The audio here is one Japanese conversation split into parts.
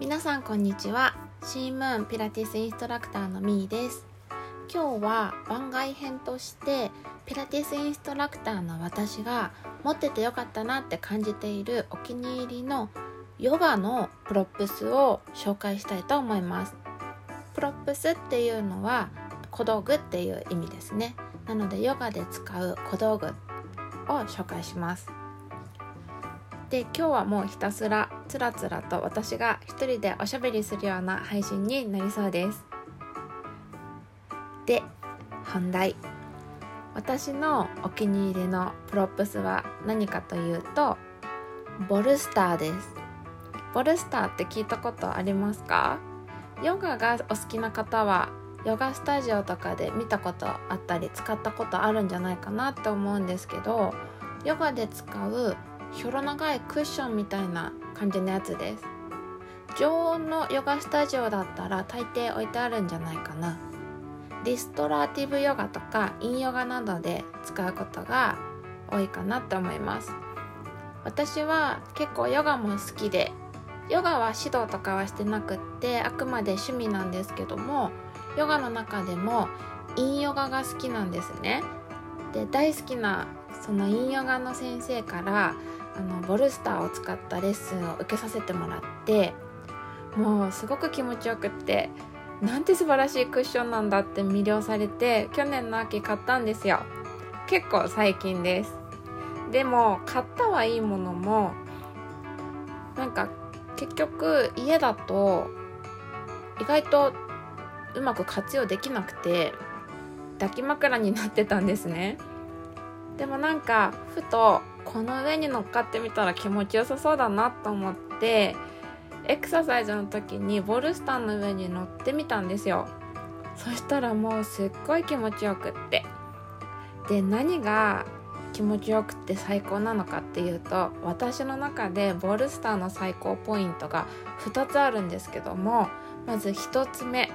皆さんこんにちは。シームーンピラティスインストラクターのみーです。今日は番外編としてピラティスインストラクターの私が持っててよかったなって感じているお気に入りのヨガの props を紹介したいと思います。 props っていうのは小道具っていう意味ですね。なのでヨガで使う小道具を紹介します。で今日はもうひたすらつらつらと私が一人でおしゃべりするような配信になりそうです。で本題。私のお気に入りのプロップスは何かというとボルスターです。ボルスターって聞いたことありますか？ヨガがお好きな方はヨガスタジオとかで見たことあったり使ったことあるんじゃないかなって思うんですけどヨガで使うひょろ長いクッションみたいな感じのやつです。常温のヨガスタジオだったら大抵置いてあるんじゃないかな。リストラティブヨガとかインヨガなどで使うことが多いかなって思います。私は結構ヨガも好きでヨガは指導とかはしてなくってあくまで趣味なんですけどもヨガの中でもインヨガが好きなんですね。で大好きなそのインヨガの先生からあのボルスターを使ったレッスンを受けさせてもらってもうすごく気持ちよくってなんて素晴らしいクッションなんだって魅了されて去年の秋買ったんですよ。結構最近です。でも買ったはいいものもなんか結局家だと意外とうまく活用できなくて抱き枕になってたんですね。でもなんかふとこの上に乗っかってみたら気持ちよさそうだなと思ってエクササイズの時にボルスターの上に乗ってみたんですよ。そしたらもうすっごい気持ちよくって。で何が気持ちよくって最高なのかっていうと私の中でボルスターの最高ポイントが2つあるんですけどもまず1つ目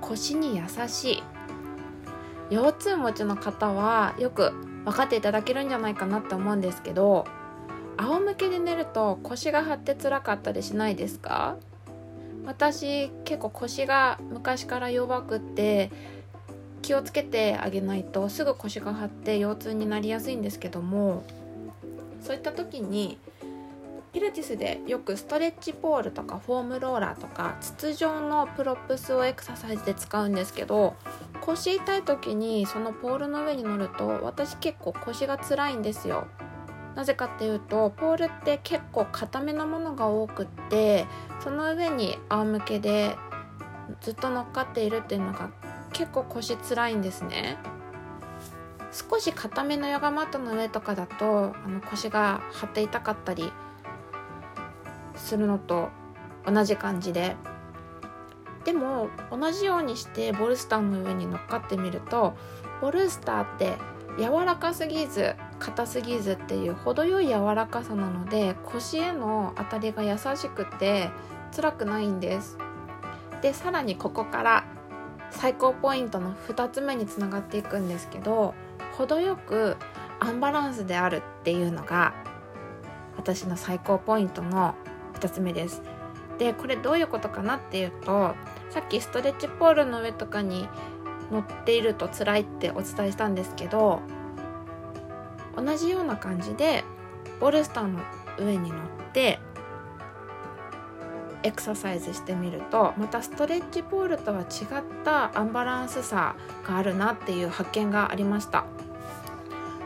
腰に優しい。腰痛持ちの方はよく分かっていただけるんじゃないかなって思うんですけど仰向けで寝ると腰が張って辛かったりしないですか？私結構腰が昔から弱くって気をつけてあげないとすぐ腰が張って腰痛になりやすいんですけどもそういった時にピラティスでよくストレッチポールとかフォームローラーとか筒状のプロップスをエクササイズで使うんですけど腰痛い時にそのポールの上に乗ると私結構腰が辛いんですよ。なぜかっていうとポールって結構硬めのものが多くってその上に仰向けでずっと乗っかっているっていうのが結構腰辛いんですね。少し硬めのヨガマットの上とかだとあの腰が張って痛かったりするのと同じ感じで。でも同じようにしてボルスターの上に乗っかってみるとボルスターって柔らかすぎず硬すぎずっていう程よい柔らかさなので腰への当たりが優しくて辛くないんです。でさらにここから最高ポイントの2つ目につながっていくんですけど程よくアンバランスであるっていうのが私の最高ポイントの2つ目です。でこれどういうことかなっていうとさっきストレッチポールの上とかに乗っていると辛いってお伝えしたんですけど同じような感じでボルスターの上に乗ってエクササイズしてみるとまたストレッチポールとは違ったアンバランスさがあるなっていう発見がありました。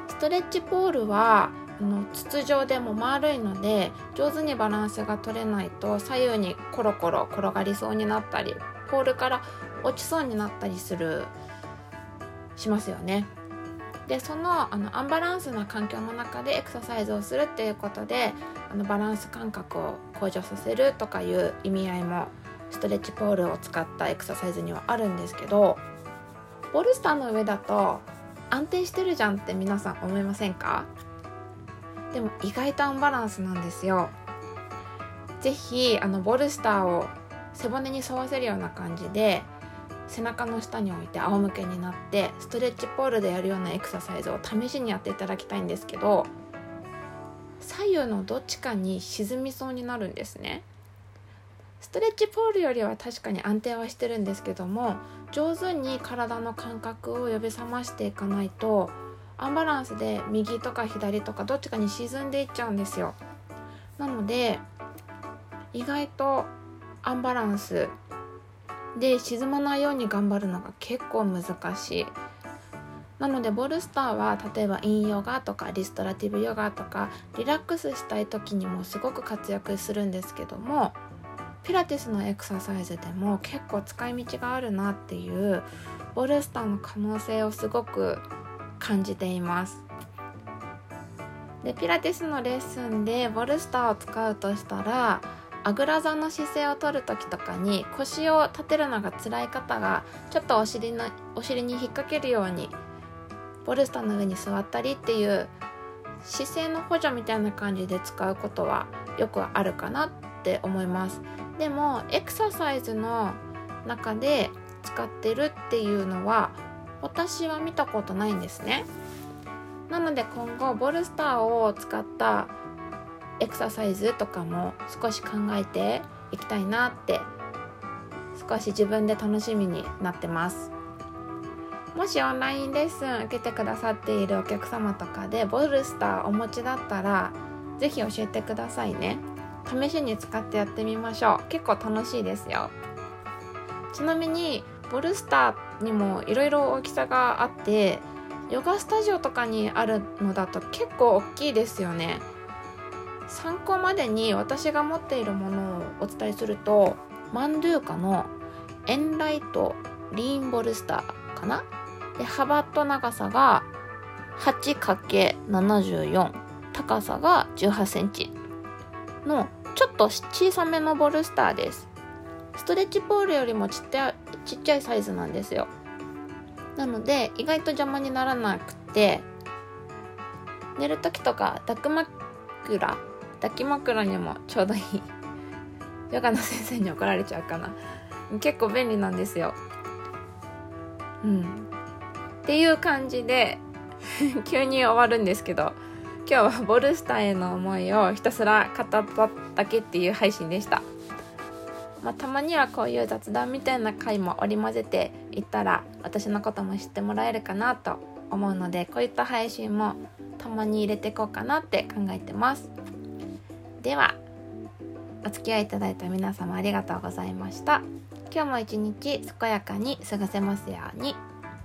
ストレッチポールはの筒状でも丸いので上手にバランスが取れないと左右にコロコロ転がりそうになったりポールから落ちそうになったりするしますよね。でそのあのアンバランスな環境の中でエクササイズをするっていうことであのバランス感覚を向上させるとかいう意味合いもストレッチポールを使ったエクササイズにはあるんですけどボルスターの上だと安定してるじゃんって皆さん思いませんか？でも意外とアンバランスなんですよ。是非あのボルスターを背骨に沿わせるような感じで背中の下に置いて仰向けになってストレッチポールでやるようなエクササイズを試しにやっていただきたいんですけど左右のどっちかに沈みそうになるんですね。ストレッチポールよりは確かに安定はしてるんですけども上手に体の感覚を呼び覚ましていかないとアンバランスで右とか左とかどっちかに沈んでいっちゃうんですよ。なので意外とアンバランスで沈まないように頑張るのが結構難しい。なのでボルスターは例えばインヨガとかリストラティブヨガとかリラックスしたい時にもすごく活躍するんですけどもピラティスのエクササイズでも結構使い道があるなっていうボルスターの可能性をすごく感じています。でピラティスのレッスンでボルスターを使うとしたらあぐら座の姿勢をとる時とかに腰を立てるのが辛い方がちょっとお尻のお尻に引っ掛けるようにボルスターの上に座ったりっていう姿勢の補助みたいな感じで使うことはよくあるかなって思います。でもエクササイズの中で使ってるっていうのは私は見たことないんですね。なので今後ボルスターを使ったエクササイズとかも少し考えていきたいなって少し自分で楽しみになってます。もしオンラインレッスン受けてくださっているお客様とかでボルスターお持ちだったら是非教えてくださいね。試しに使ってやってみましょう。結構楽しいですよ。ちなみにボルスターにもいろいろ大きさがあってヨガスタジオとかにあるのだと結構大きいですよね。参考までに私が持っているものをお伝えするとマンドゥーカのエンライトリーンボルスターかな？で幅と長さが 8×74 高さが18センチのちょっと小さめのボルスターです。ストレッチポールよりもちっちゃちっちゃいサイズなんですよ。なので意外と邪魔にならなくて寝る時とか抱く枕抱き枕にもちょうどいい。ヨガの先生に怒られちゃうかな。結構便利なんですよ。うん。っていう感じで 急に終わるんですけど今日はボルスターへの思いをひたすら語っただけっていう配信でした、まあ、たまにはこういう雑談みたいな回も織り交ぜていったら私のことも知ってもらえるかなと思うのでこういった配信もたまに入れていこうかなって考えてます。ではお付き合いいただいた皆様ありがとうございました。今日も一日健やかに過ごせますように。